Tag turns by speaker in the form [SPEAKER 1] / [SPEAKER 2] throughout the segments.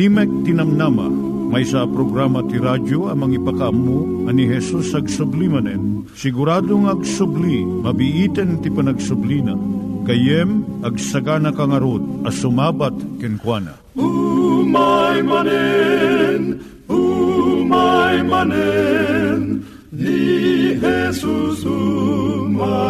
[SPEAKER 1] Timek Tinamnama, may sa programa ti radyo amang ipakaammo ani Hesus ag sublimanen. Siguradong ag subli, mabiiten ti panagsublina. Kayem ag sagana kangarot as sumabat kenkwana.
[SPEAKER 2] Umay manen, umay manen, ni Jesus umay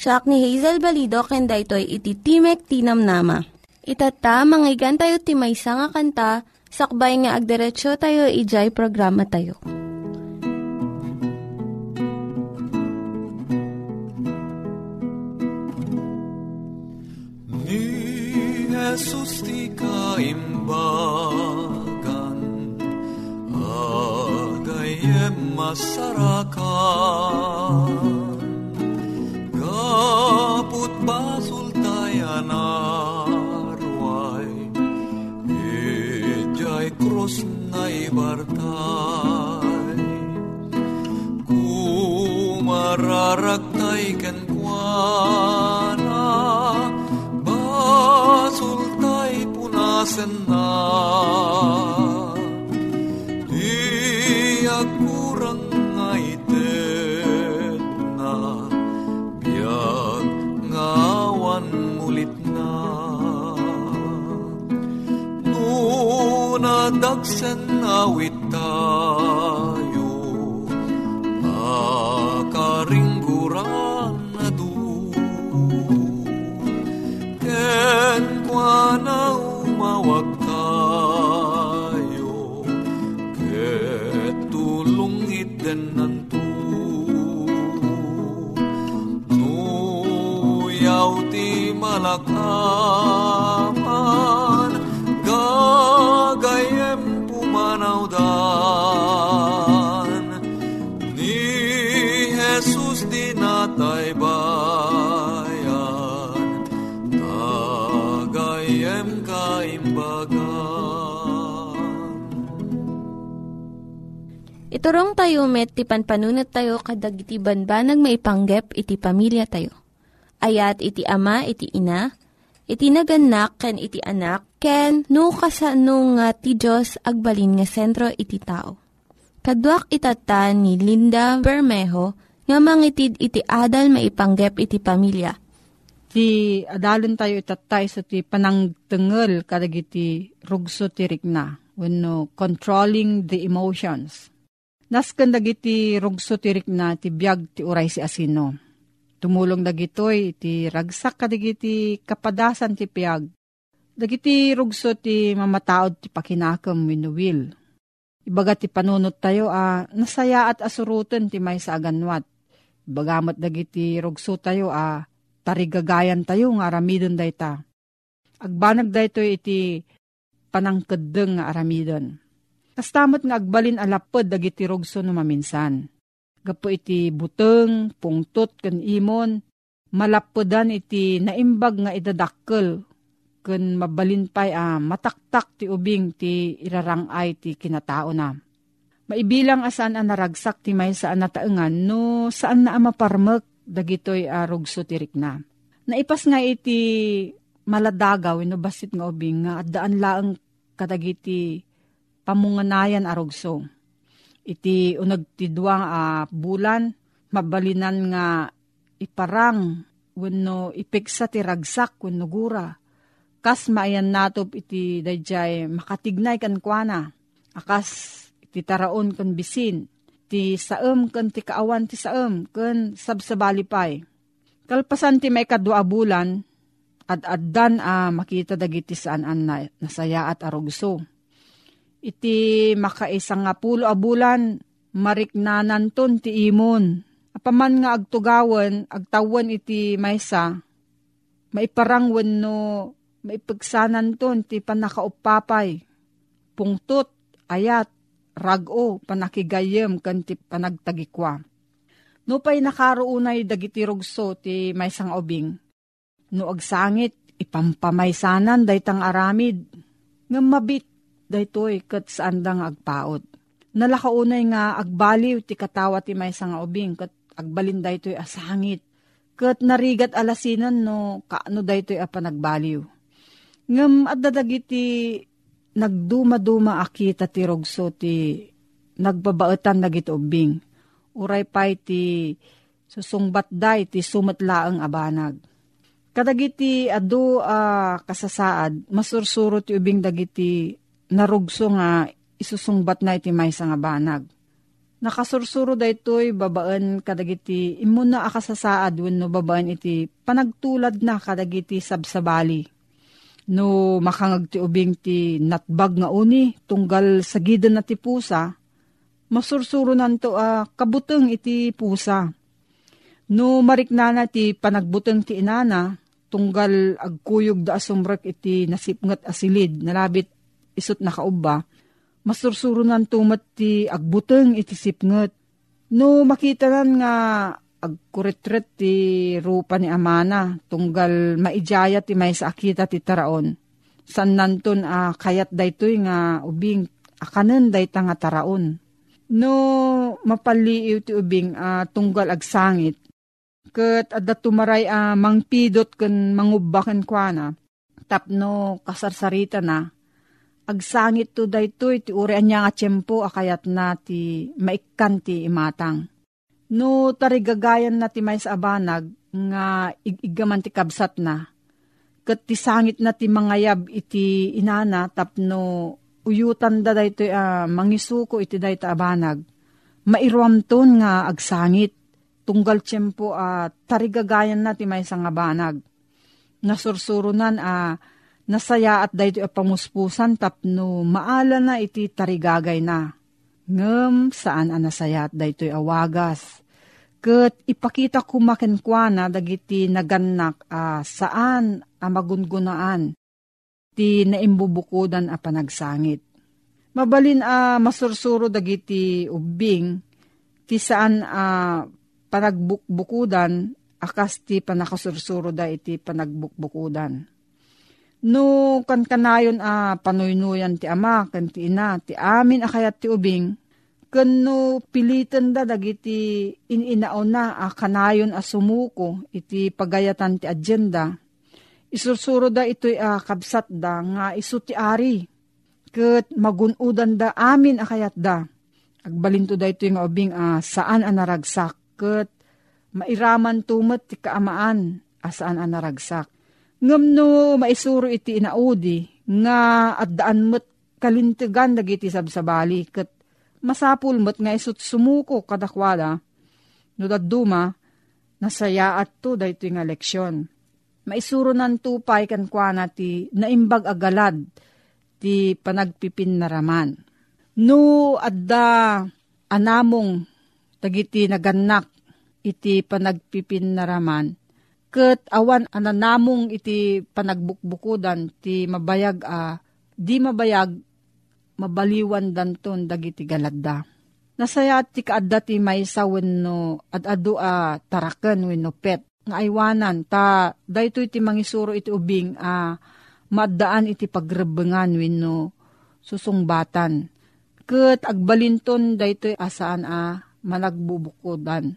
[SPEAKER 3] Siya ni Hazel Balido, ken daytoy iti Timek Tinam Nama. Itata, manggigan tayo timaysa nga kanta, sakbay nga agderetsyo tayo, ijay programa tayo.
[SPEAKER 2] Ni Jesus ti kaimbagan Agayem masarakan Kaput basul tayan arway Ijay krus na ibartay
[SPEAKER 3] Iturong tayo met, ti panpanunat tayo kadag iti banbanag maipanggep iti pamilya tayo. Ayat iti ama, iti ina, iti naganak, ken iti anak, ken no kasano nga ti Diyos agbalin nga sentro iti tao. Kaduak itata ni Linda Bermejo nga mangitid iti adal maipanggep iti pamilya.
[SPEAKER 4] ti adalon tayo itatay sa ti panangtengel kadagiti rugso ti rikna wenno controlling the emotions. Nasken dagiti rugso ti rikna ti biag ti uray si asino. Tumulong dagitoy ti ragsak kadagiti kapadasan ti piag. Dagiti rugso ti mamataod ti pakinakam wenno will. Ibaga ti panunot tayo a nasaya at asurutan ti may sa aganwat. Bagamat dagiti rugso tayo a tarigagayan tayo nga aramidon dayta. Agbanag dayto iti panangkedeng nga aramidon. Kastamot nga agbalin alapod dagiti rugso no maminsan. Gapo iti buteng, pungtot, kan imon, malapodan iti naimbag nga idadakkel ken mabalin pay a mataktak ti ubing ti irarangay ti kinatao na. Maibilang asan ang naragsak ti may saan nataengan no saan na maparmek dagitoy a rugso tirik na. Naipas nga iti maladagaw no basit nga ubing nga daan laeng kadagiti pamunganayan a rugso. Iti unag ti duwang a bulan mabalinan nga iparang wenno ipiksa ti ragsak wenno gura. Kas maayan natop iti dayjay makatignay kan kuana. Akas ti taraon kan bisin, ti saem kan ti kaawan ti saem kan sabsabali pay. Kalpasan ti may kadwa bulan, at addan a makita dagiti saan an na, nasaya at arugso. Iti makaisang nga pulo a bulan, mariknanan ton ti imon. Apaman nga agtugawan, agtawan iti maysa, maiparangwan no maipagsanan ton ti panakaupapay. Pungtot, ayat, rago panakigayem kan ti panagtagikwa. No pay nakaroonay dagiti rugso ti may sang ubing. No agsangit ipampamaysanan daytang aramid. Nga daytoy kat saan dang agpaot. Nalakaunay nga agbaliw ti katawa ti may sang ubing kat agbalin daytoy asangit. Kat narigat alasinan no kaano daytoy a panagbaliw. Ngam at dadagiti nagduma-duma akita ti rogso ti nagbabaetan dagiti ubing. Uray pay ti susungbat day ti sumatlaang abanag. Kadagiti adu uh, kasasaad, masursuro ti ubing dagiti narugso nga isusungbat na iti may nga banag. Nakasursuro daytoy babaan kadagiti imuna akasasaad wenno babaan iti panagtulad na kadagiti sabsabali no makangag ti ubing ti natbag nga uni, tunggal sa gidan na ti pusa, masursuro nanto a uh, kabuteng iti pusa. No mariknana ti panagbuteng ti inana, tunggal agkuyog da asumrek iti nasipngat asilid, nalabit isot na kauba, masursuro nanto mat ti agbuteng iti sipngat. No makita nan nga agkuretret ti rupa ni Amana, tunggal maijaya ti may sa akita ti taraon. San nanton a uh, kayat daytoy nga ubing akanen dayta nga taraon. No mapaliiw ti ubing uh, tunggal agsangit, ket adda tumaray a uh, mangpidot ken mangubaken kuana, tapno kasarsarita na, agsangit to daytoy ti uri anya nga tiyempo akayat na ti maikkan ti imatang No tarigagayan na ti may sa abanag nga igigaman ti kabsat na. Kat ti sangit na ti mangayab iti inana tapno uyutan da dayto uh, mangisuko iti dayto abanag. Mairuamton nga agsangit. Tunggal tiyempo uh, tarigagayan na ti may sa abanag. Nasursurunan a uh, nasaya at dayto pamuspusan tapno maala na iti tarigagay na ngem saan ang nasayat daytoy awagas. Kat ipakita kumakenkwana dagiti naganak uh, saan ang magungunaan ti naimbubukudan a panagsangit. Mabalin a uh, masursuro dagiti ubing ti saan a uh, panagbukbukudan akas ti panakasursuro da iti panagbukbukudan. No kan kanayon a uh, panuynuyan ti ama kan ti ina ti amin akayat ti ubing Kano pilitan da dagiti ininaw na a kanayon a sumuko iti pagayatan ti agenda. Isursuro da ito'y a kabsat da nga isu ti ari. Kat magunudan da amin a kayat da. Agbalinto da ito'y nga ubing a saan a naragsak. Kat mairaman tumat ti kaamaan a saan a naragsak. Ngam no maisuro iti inaudi nga at daan mo't kalintigan dagiti sabsabali kat masapul mo't nga isut sumuko kadakwada, no daduma, nasaya at to dahito nga leksyon. Maisuro nan tupay kan ti naimbag agalad ti panagpipin naraman. No adda anamong tagiti naganak iti panagpipin naraman, ket awan ananamong iti panagbukbukudan ti mabayag a di mabayag mabaliwan danton dagiti galadda. Nasaya ti kaadda ti may sa wenno at adu a taraken wenno pet nga aywanan ta daytoy ti mangisuro iti ubing a maddaan iti pagrebengan wenno susungbatan. Ket agbalinton daytoy asaan a managbubukodan.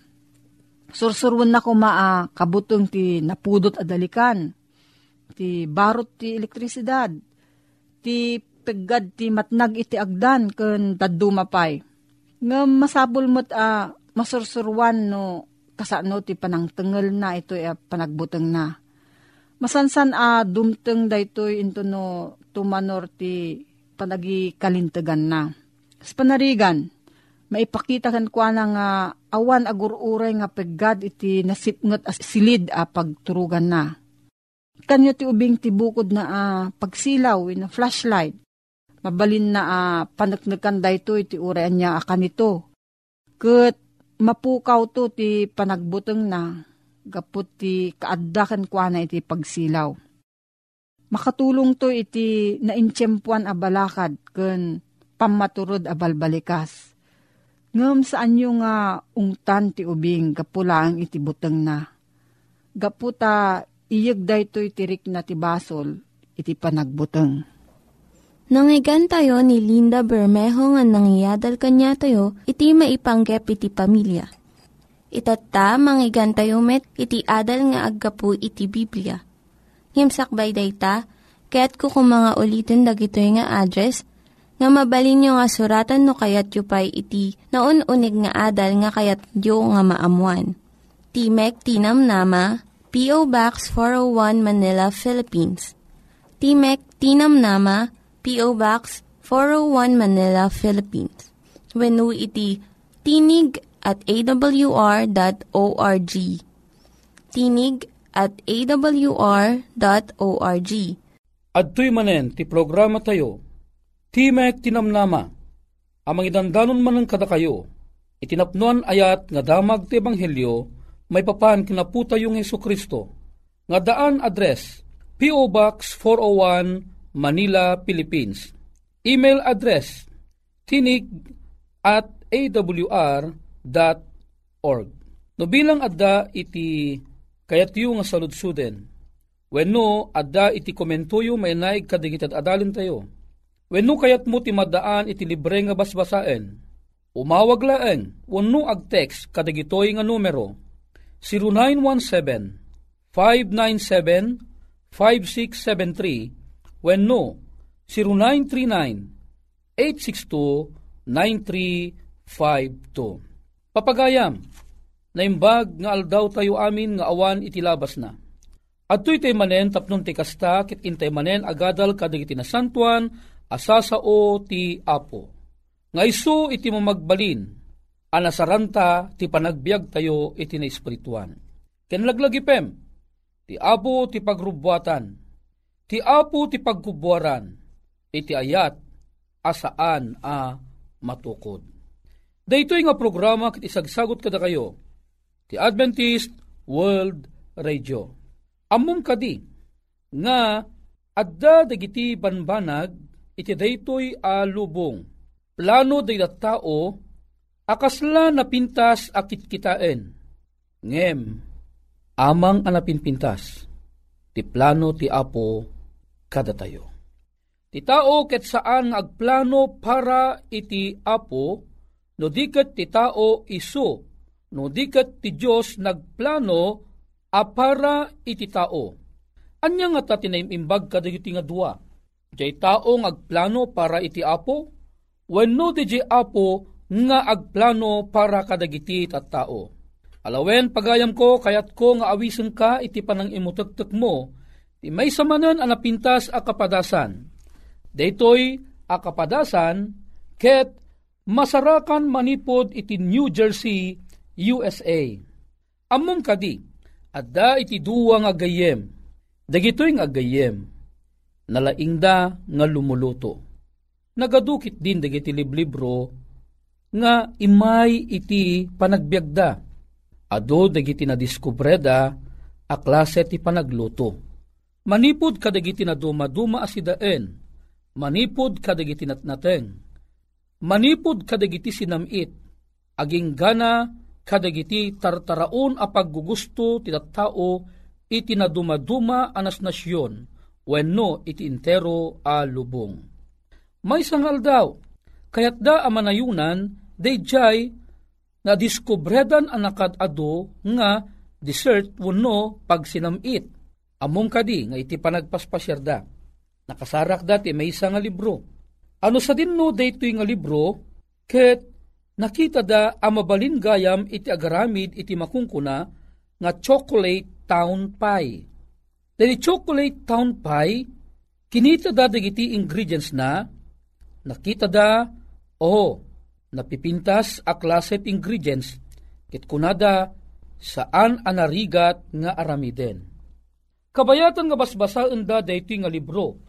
[SPEAKER 4] Sursurwan na ko maa kabutong ti napudot adalikan. Ti barot ti elektrisidad. Ti peggad ti matnag iti agdan ken dadumapay. Nga masabol mo't a masursurwan no kasano ti panangtengel na ito e panagbuteng na. Masansan a dumteng daytoy into no tumanor ti panagi kalintegan na. Sa panarigan, maipakita kan kwa na nga awan agururay nga peggad iti nasipngot as silid a pagturugan na. Kanyo ti ubing ti bukod na a pagsilaw in a flashlight. Mabalin na a panaknakan dayto iti urayan niya akan ito. Kat mapukaw to ti panagbuteng na gapot ti kaaddakan kwa na iti pagsilaw. Makatulong to iti naintsyempuan a balakad ken pamaturod a balbalikas. Ngem saan nyo nga ungtan ti ubing kapulang iti buteng na. Gaputa iyag daytoy tirik na ti basol iti panagbuteng.
[SPEAKER 3] Nangyigan tayo ni Linda Bermejo nga nangyadal kanya tayo, iti maipanggep iti pamilya. Itatta, manggigan tayo met, iti adal nga aggapu iti Biblia. Ngimsakbay day ta, kaya't kukumanga ulitin dagito nga address, nga mabalin nga suratan no kayat yu pa'y iti na unig nga adal nga kayat yu nga maamuan. Timek Tinam Nama, P.O. Box 401 Manila, Philippines. Timek Tinam Nama, P.O. Box 401 Manila, Philippines. Venu iti tinig at awr.org. Tinig at awr.org.
[SPEAKER 5] At tuy manen, ti programa tayo, Timek Tinamnama, amang idandanon man ng kada kayo, itinapnuan ayat nga damag ti Ebanghelyo, may papan kinaputa yung Yesu Kristo. Nga daan address, P.O. Box 401, Manila, Philippines. Email address tinig at awr.org. No bilang adda iti kayatyo nga saludsuden. Wenno adda iti komentuyo may naig kadigitad adalin tayo. Wenno kayat mo ti madaan iti libre nga basbasaen. Umawag laeng wenno ag text kadigitoy nga numero 0917 597 5673 when no, 0939-862-9352. Papagayam, naimbag nga aldaw tayo amin nga awan itilabas na. At tuy manen tapnon ti kasta kit intay manen agadal kadag iti nasantuan asasao ti apo. Nga iso iti mamagbalin, anasaranta ti panagbiag tayo iti na espirituan. Kenlaglagipem, ti apo ti pagrubwatan, Ti apo ti pagkubuaran, iti ayat asaan a matukod. Daytoy nga programa ket isagsagot kada kayo ti Adventist World Radio. Ammom kadi nga adda dagiti banbanag iti daytoy a lubong. Plano day tao akasla napintas akit kitaen. Ngem amang anapinpintas ti plano ti Apo kada tayo. Ti tao ket saan agplano para iti apo, no diket ti tao iso, no diket ti Diyos nagplano a para iti tao. Anya nga ta tinaimbag kadagiti nga dua. Diyay tao agplano para iti apo, wenno di jay apo nga agplano para kadagiti tat tao. Alawen pagayam ko kayat ko nga awisen ka iti panang imutektek mo, Ti may samanan ang napintas a kapadasan. Daytoy a kapadasan ket masarakan manipod iti New Jersey, USA. Ammom kadi, adda iti duwa nga gayem. Dagitoy nga gayem. Nalaingda nga lumuluto. Nagadukit din dagiti liblibro nga imay iti panagbiagda. Ado dagiti na diskubreda a klase ti panagluto. Manipod kadagiti na dumaduma asidaen, manipod kadagiti natnateng, manipod kadagiti sinamit, aging gana kadagiti tartaraon a paggugusto ti tao iti na dumaduma anas nasyon, wenno iti intero a lubong. May sangal daw, kayat da amanayunan, dayjay na diskubredan anakad ado nga dessert wano pag sinamit. Among kadi nga iti panagpaspasyarda. Nakasarak dati may isa nga libro. Ano sa dinno daytoy nga libro ket nakita da amabalin gayam iti agaramid iti makungkuna nga chocolate town pie. Dali chocolate town pie kinita da dagiti ingredients na nakita da oh napipintas a klaset ingredients kit kunada saan anarigat nga aramiden. Kabayatan nga basbasaan da daytoy nga libro.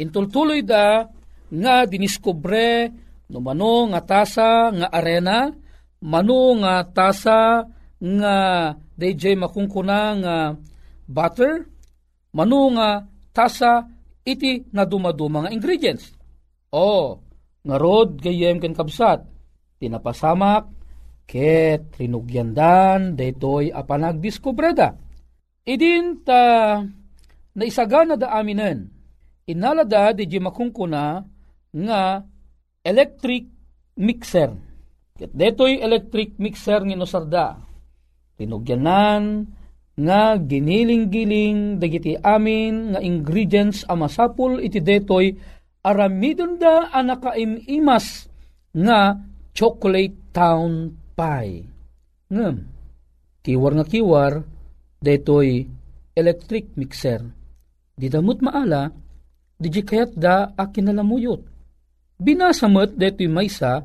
[SPEAKER 5] Intultuloy da nga diniskobre no mano nga tasa nga arena, mano nga tasa nga DJ makungkuna nga butter, mano nga tasa iti na dumaduma nga ingredients. O, nga rod gayem ken kabsat, tinapasamak, ket rinugyandan, daytoy a panagdiskubreda. Idin ta naisagana da aminen, inalada di makungkuna nga electric mixer. Ket detoy electric mixer nga nosarda. Tinugyanan nga giniling-giling dagiti amin nga ingredients a masapul iti detoy aramidon da anakaimas nga chocolate town pie. Ngem, kiwar nga kiwar, detoy electric mixer. Di damot maala, di kayat da akin nalamuyot. Binasamot detoy maysa,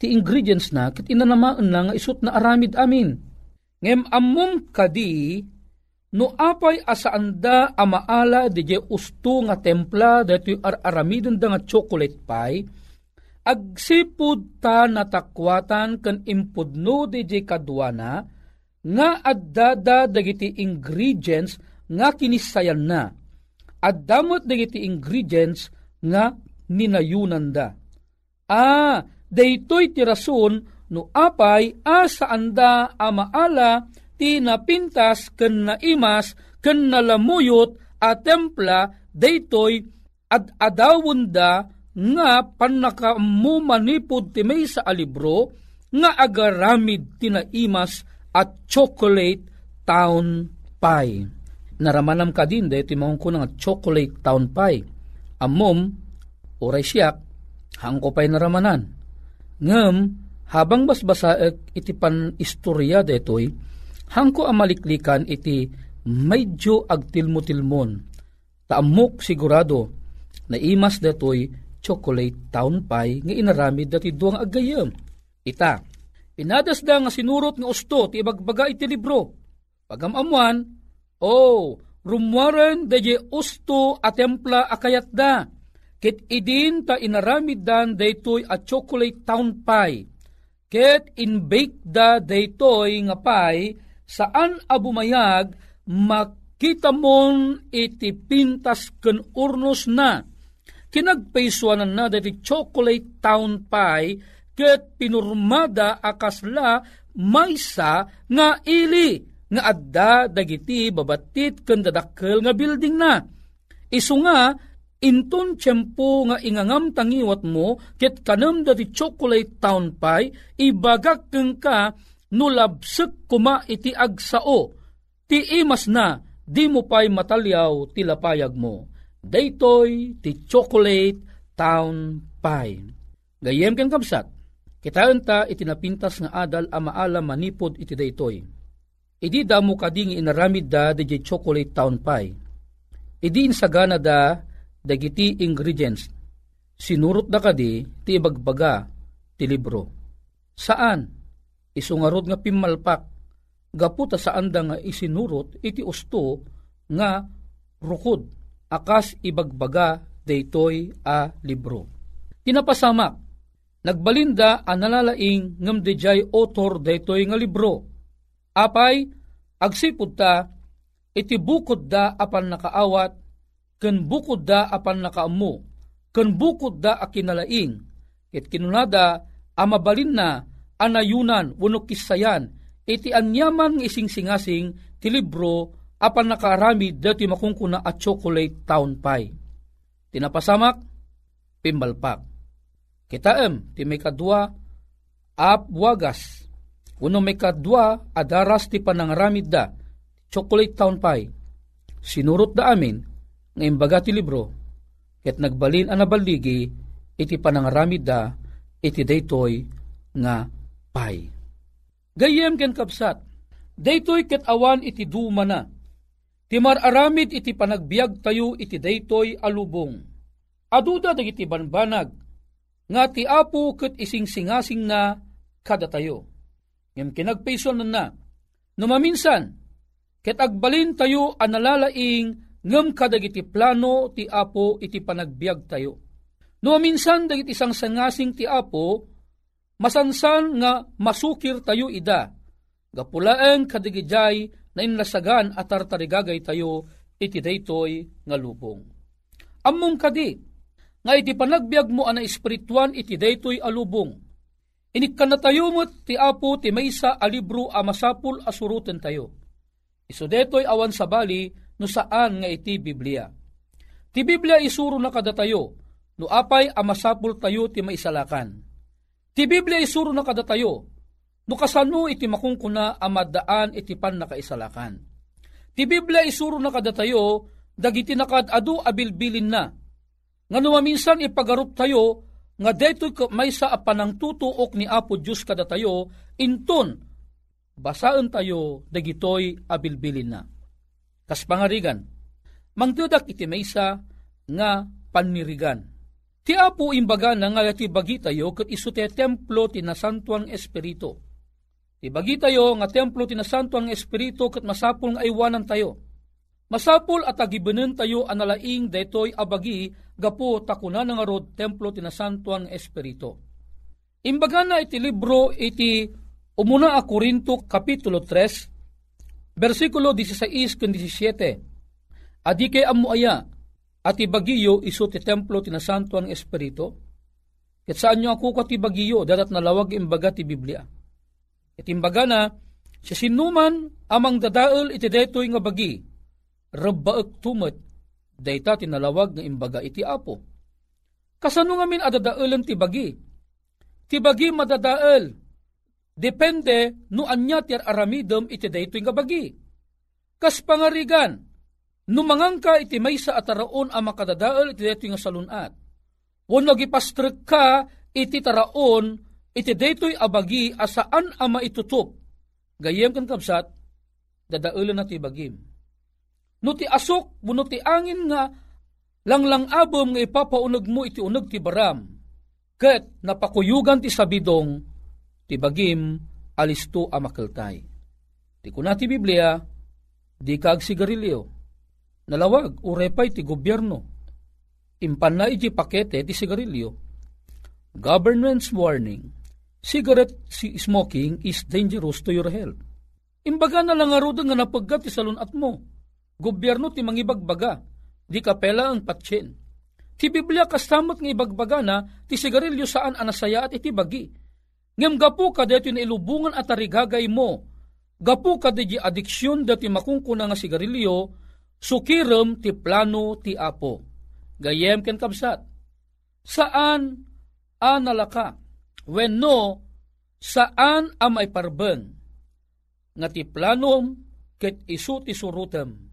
[SPEAKER 5] ti ingredients na kit inanamaan na nga isut na aramid amin. Ngem ammom kadi, no apay asaanda amaala di usto nga templa detoy ar aramidon da nga chocolate pie, agsipud ta natakwatan ken impudno di kadwana nga addada dagiti ingredients nga kinisayan na. Addamot dagiti ingredients nga ninayunan da. Ah, daytoy ti rason no apay asa anda amaala ti napintas ken naimas ken nalamuyot a templa daytoy ad adawon da nga panakamu manipod ti may sa alibro nga agaramid tinaimas at chocolate town pie. Naramanam ka din dahil timahong ko nga chocolate town pie. Amom, oray siyak, hangko pa'y naramanan. Ngem, habang basbasaek iti pan istorya detoy, hangko amaliklikan iti medyo agtilmo-tilmon. Taamok sigurado na imas detoy chocolate town pie nga inaramid dati duang agayam. Ita, inadas da nga sinurot nga usto ti ibagbaga iti libro. Pagamamuan, oh, rumwaren daye usto a templa akayat da. Kit idin ta inaramid dan daytoy a chocolate town pie. Ket in-bake da daytoy nga pie saan abumayag makita mon iti pintas ken urnos na kinagpaisuanan na dati chocolate town pie ket pinurmada akasla maysa nga ili nga adda dagiti babatit ken dadakkel nga building na. Isu nga inton tiyempo nga ingangam tangiwat mo ket kanam dati chocolate town pie ibagak keng ka nulabsek kuma iti agsao ti imas na di mo pa'y matalyaw ti lapayag mo daytoy ti chocolate town pie. Gayem ken kabsat, kitaan ta itinapintas nga adal a maala manipod iti daytoy. Idi damo kading inaramid da di chocolate town pie. Idi insagana da dagiti ingredients. Sinurot da kadi ti ibagbaga ti libro. Saan? Isungarod nga pimalpak. Gaputa saan da nga isinurot iti usto nga rukod akas ibagbaga daytoy a libro. Tinapasamak, nagbalinda ang nalalaing ngam dijay author daytoy nga libro. Apay, agsipod ta, iti bukod da apan nakaawat, ken bukod da apan nakaamu, ken bukod da akinalaing, ket kinunada amabalin na anayunan wenno kisayan iti anyaman ng ising singasing ti libro apan nakaarami dati makungkuna at chocolate town pie. Tinapasamak, pimbalpak. Kitaem, ti may kadwa, ap wagas. Uno may kadwa, adaras ti panangaramid da, chocolate town pie. Sinurot da amin, nga imbaga ti libro, ket nagbalin ang nabaligi, iti panangaramid da, iti daytoy nga pie. Gayem ken kapsat, daytoy ket awan iti duma na, Ti mararamid iti panagbiag tayo iti daytoy alubong. Aduda dagiti banbanag, nga ti apo ket ising singasing na kada tayo. Ngem kinagpayson na na, numaminsan, ket agbalin tayo analalaing ngem kadagiti plano ti apo iti panagbiag tayo. Numaminsan dagiti isang sangasing ti apo, masansan nga masukir tayo ida, gapulaeng kadigijay na inlasagan at tartarigagay tayo iti daytoy nga lubong. Ammong kadi, nga iti panagbiag mo ana espirituan iti daytoy alubong. Inikkan na tayo mo ti apo ti maysa a libro a masapul asuruten tayo. Iso detoy awan sa bali no saan nga iti Biblia. Ti Biblia isuro na kada tayo, no apay a masapul tayo ti maisalakan. Ti Biblia isuro na kada tayo, no kasano iti makungkuna amadaan iti pan nakaisalakan. Ti Biblia isuro na kada tayo, dagiti nakad adu abilbilin na. Nga numaminsan ipagarup tayo, nga detoy may sa apanang tutuok ni Apo Diyos kada tayo, inton, basaan tayo, dagitoy abilbilin na. Kas pangarigan, mangtudak iti maysa nga panirigan. Ti Apo imbaga na nga ti bagi tayo kat iso ti templo ti nasantuang espiritu. Ti bagi tayo nga templo ti nasantuang espiritu kat masapul nga aywanan tayo. Masapul at agibanen tayo analaing detoy abagi gapo takuna nga rod templo ti nasantuan espiritu. Imbaga na iti libro iti umuna a Korinto kapitulo 3 versikulo 16 ken 17. Adi kay amu aya at ibagiyo iso ti templo ti nasantuan espiritu. Ket saan nyo ako ka ti bagiyo dadat nalawag imbaga ti Biblia. Iti imbaga na si sinuman amang dadael iti detoy nga bagi rabbaek tumet, dayta tinalawag nga imbaga iti apo. Kasano nga min adadaelan ti bagi? Ti bagi madadael. Depende no anya ti aramidem iti daytoy nga bagi. Kas pangarigan, no mangangka iti maysa at taraon ang makadadael iti daytoy nga salunat. Wano gipastrek ka iti taraon iti daytoy abagi asaan ama itutup. Gayem kan kapsat, dadaelan na ti bagim no ti asok, no ti angin nga, langlang abom nga ipapaunog mo iti unog ti baram, ket napakuyugan ti sabidong, ti bagim, alisto a makeltay. Ti kuna ti Biblia, di kag sigarilyo, nalawag, urepay ti gobyerno, impan na iti pakete ti sigarilyo. Government's warning, cigarette smoking is dangerous to your health. Imbaga na lang arudan nga napaggat ti salunat mo, gobyerno ti mangibagbaga, di kapela ang patsin. Ti Biblia kastamat nga ibagbaga na ti sigarilyo saan anasaya at iti bagi. Ngem gapu ka dito na ilubungan at tarigagay mo. Gapu ka di adiksyon dati makungkuna nga sigarilyo, sukirem ti plano ti apo. Gayem ken kabsat. Saan analaka? When no, saan amay parbeng? Nga ti planom ket isu ti surutem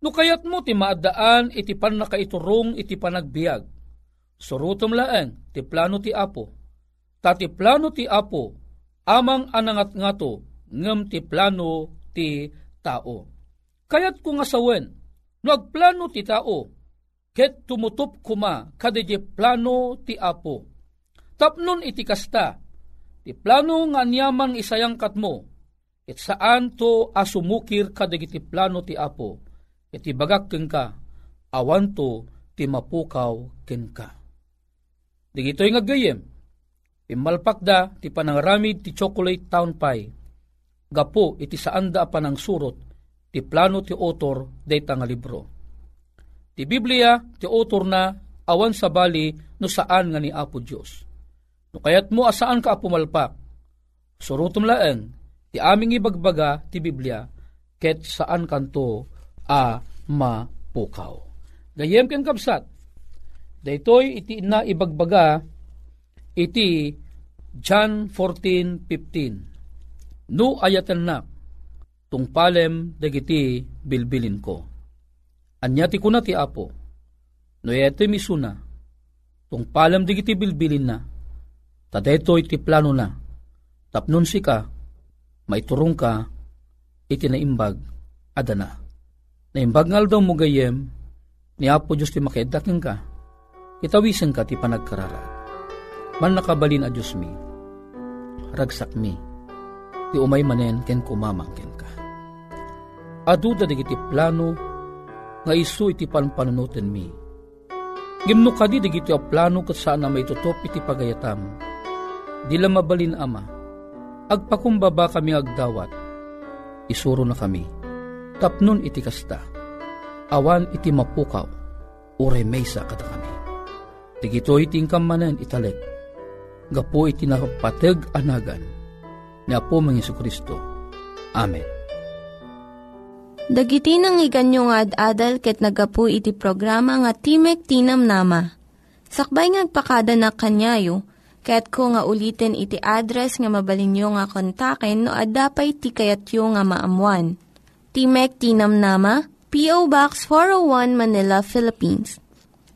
[SPEAKER 5] No kayat mo ti maadaan iti pan iti panagbiag. Surutom laeng ti plano ti Apo. Tati plano ti Apo, amang anangat ngato, ngem ti plano ti tao. Kayat ko nga sawen, no agplano ti tao, ket tumutup kuma kadiji plano ti Apo. Tapnon iti kasta, ti plano nga anyaman isayang katmo, it saan to asumukir kadagiti plano ti Apo iti bagak ka, awan to ti mapukaw ken ka. Digito'y nga gayem, imalpak da ti panangramid ti chocolate town pie, gapo iti saanda pa ng surot, ti plano ti author dayta nga libro. Ti Biblia ti author na awan sa bali no saan nga ni Apo Diyos. No kayat mo asaan ka pumalpak, surutom laeng, ti aming ibagbaga ti Biblia, ket saan kanto a mapukaw. Gayem ken kapsat, daytoy iti na ibagbaga iti John 14:15. No ayatan na tungpalem dagiti bilbilin ko. Anya ti kuna ti apo. No ete misuna tungpalem dagiti bilbilin na. Tadetoy ti plano na. Tapnon si ka, maiturong ka, iti naimbag adana. Naimbag ngal daw mo gayem, ni Apo Diyos ti makaidaking ka, itawisan ka ti panagkararag. Man nakabalin a Diyos mi, ragsak mi, ti umay manen ken kumamangken ka. Aduda digiti plano, nga isu iti panpanunuten mi. Gimno kadi digiti a plano kat saan may tutop iti pagayatam. Dila mabalin ama, agpakumbaba kami agdawat, isuro na kami. Tapnon iti kasta, awan iti mapukaw, ure mesa kada kami. Tigito iti manen italek, gapo iti nakapateg anagan, ni Apo mga Kristo. Amen.
[SPEAKER 3] Dagiti nang iganyo nga ad-adal ket nagapu iti programa nga Timek Tinam Nama. Sakbay ngagpakada na kanyayo, ket ko nga ulitin iti address nga mabalinyo nga kontaken no ad-dapay tikayatyo nga maamuan. Timek Tinam Nama, P.O. Box 401 Manila, Philippines.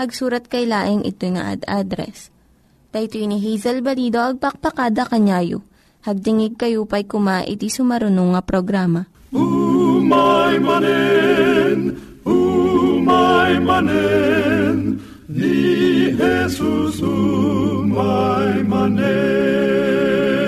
[SPEAKER 3] Hagsurat kay laeng ito nga ad-address. Daytoy ni Hazel Balido agpakpakada kanyayo. Hagdingig kayo pa'y kuma iti sumarunong nga programa.
[SPEAKER 1] Umay manen, umay manen, ni Jesus umay manen.